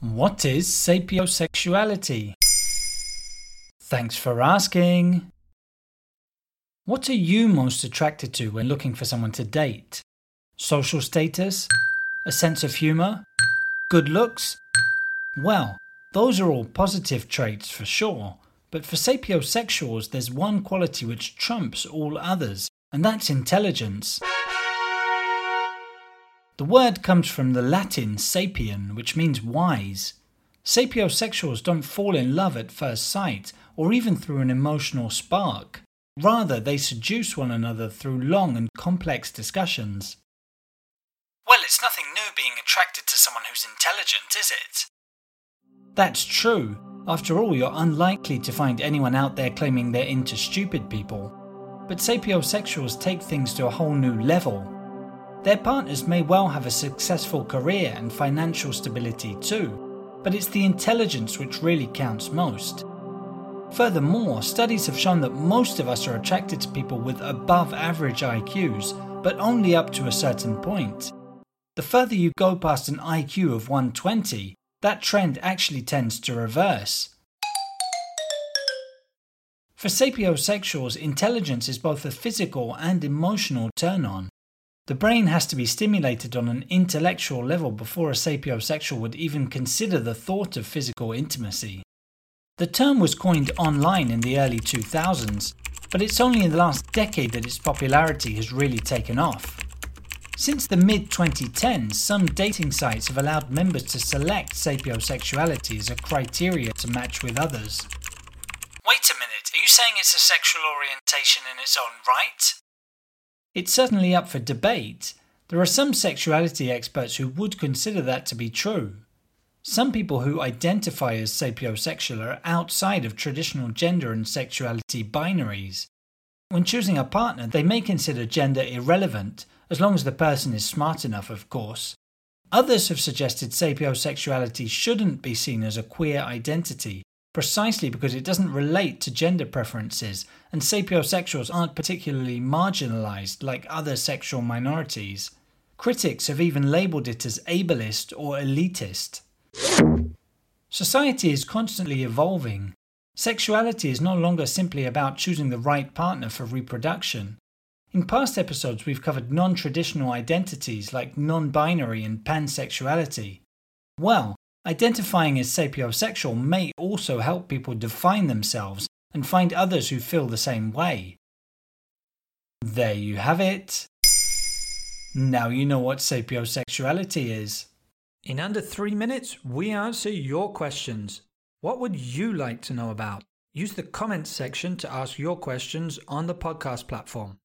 What is sapiosexuality? Thanks for asking. What are you most attracted to when looking for someone to date? Social status? A sense of humour? Good looks? Well, those are all positive traits for sure, but for sapiosexuals, there's one quality which trumps all others, and that's intelligence. The word comes from the Latin sapien, which means wise. Sapiosexuals don't fall in love at first sight or even through an emotional spark. Rather, they seduce one another through long and complex discussions. Well, it's nothing new being attracted to someone who's intelligent, is it? That's true. After all, you're unlikely to find anyone out there claiming they're into stupid people. But sapiosexuals take things to a whole new level. Their partners may well have a successful career and financial stability too, but it's the intelligence which really counts most. Furthermore, studies have shown that most of us are attracted to people with above average IQs, but only up to a certain point. The further you go past an IQ of 120, that trend actually tends to reverse. For sapiosexuals, intelligence is both a physical and emotional turn on. The brain has to be stimulated on an intellectual level before a sapiosexual would even consider the thought of physical intimacy. The term was coined online in the early 2000s, but it's only in the last decade that its popularity has really taken off. Since the mid 2010s, some dating sites have allowed members to select sapiosexuality as a criteria to match with others. Wait a minute, are you saying it's a sexual orientation in its own right? It's certainly up for debate. There are some sexuality experts who would consider that to be true. Some people who identify as sapiosexual are outside of traditional gender and sexuality binaries. When choosing a partner, they may consider gender irrelevant, as long as the person is smart enough, of course. Others have suggested sapiosexuality shouldn't be seen as a queer identity, precisely because it doesn't relate to gender preferences, and sapiosexuals aren't particularly marginalized like other sexual minorities. Critics have even labeled it as ableist or elitist. Society is constantly evolving. Sexuality is no longer simply about choosing the right partner for reproduction. In past episodes, we've covered non traditional identities like non binary and pansexuality. Well, Identifying as sapiosexual may also help people define themselves and find others who feel the same way. There you have it. Now you know what sapiosexuality is. In under three minutes, we answer your questions. What would you like to know about? Use the comments section to ask your questions on the podcast platform.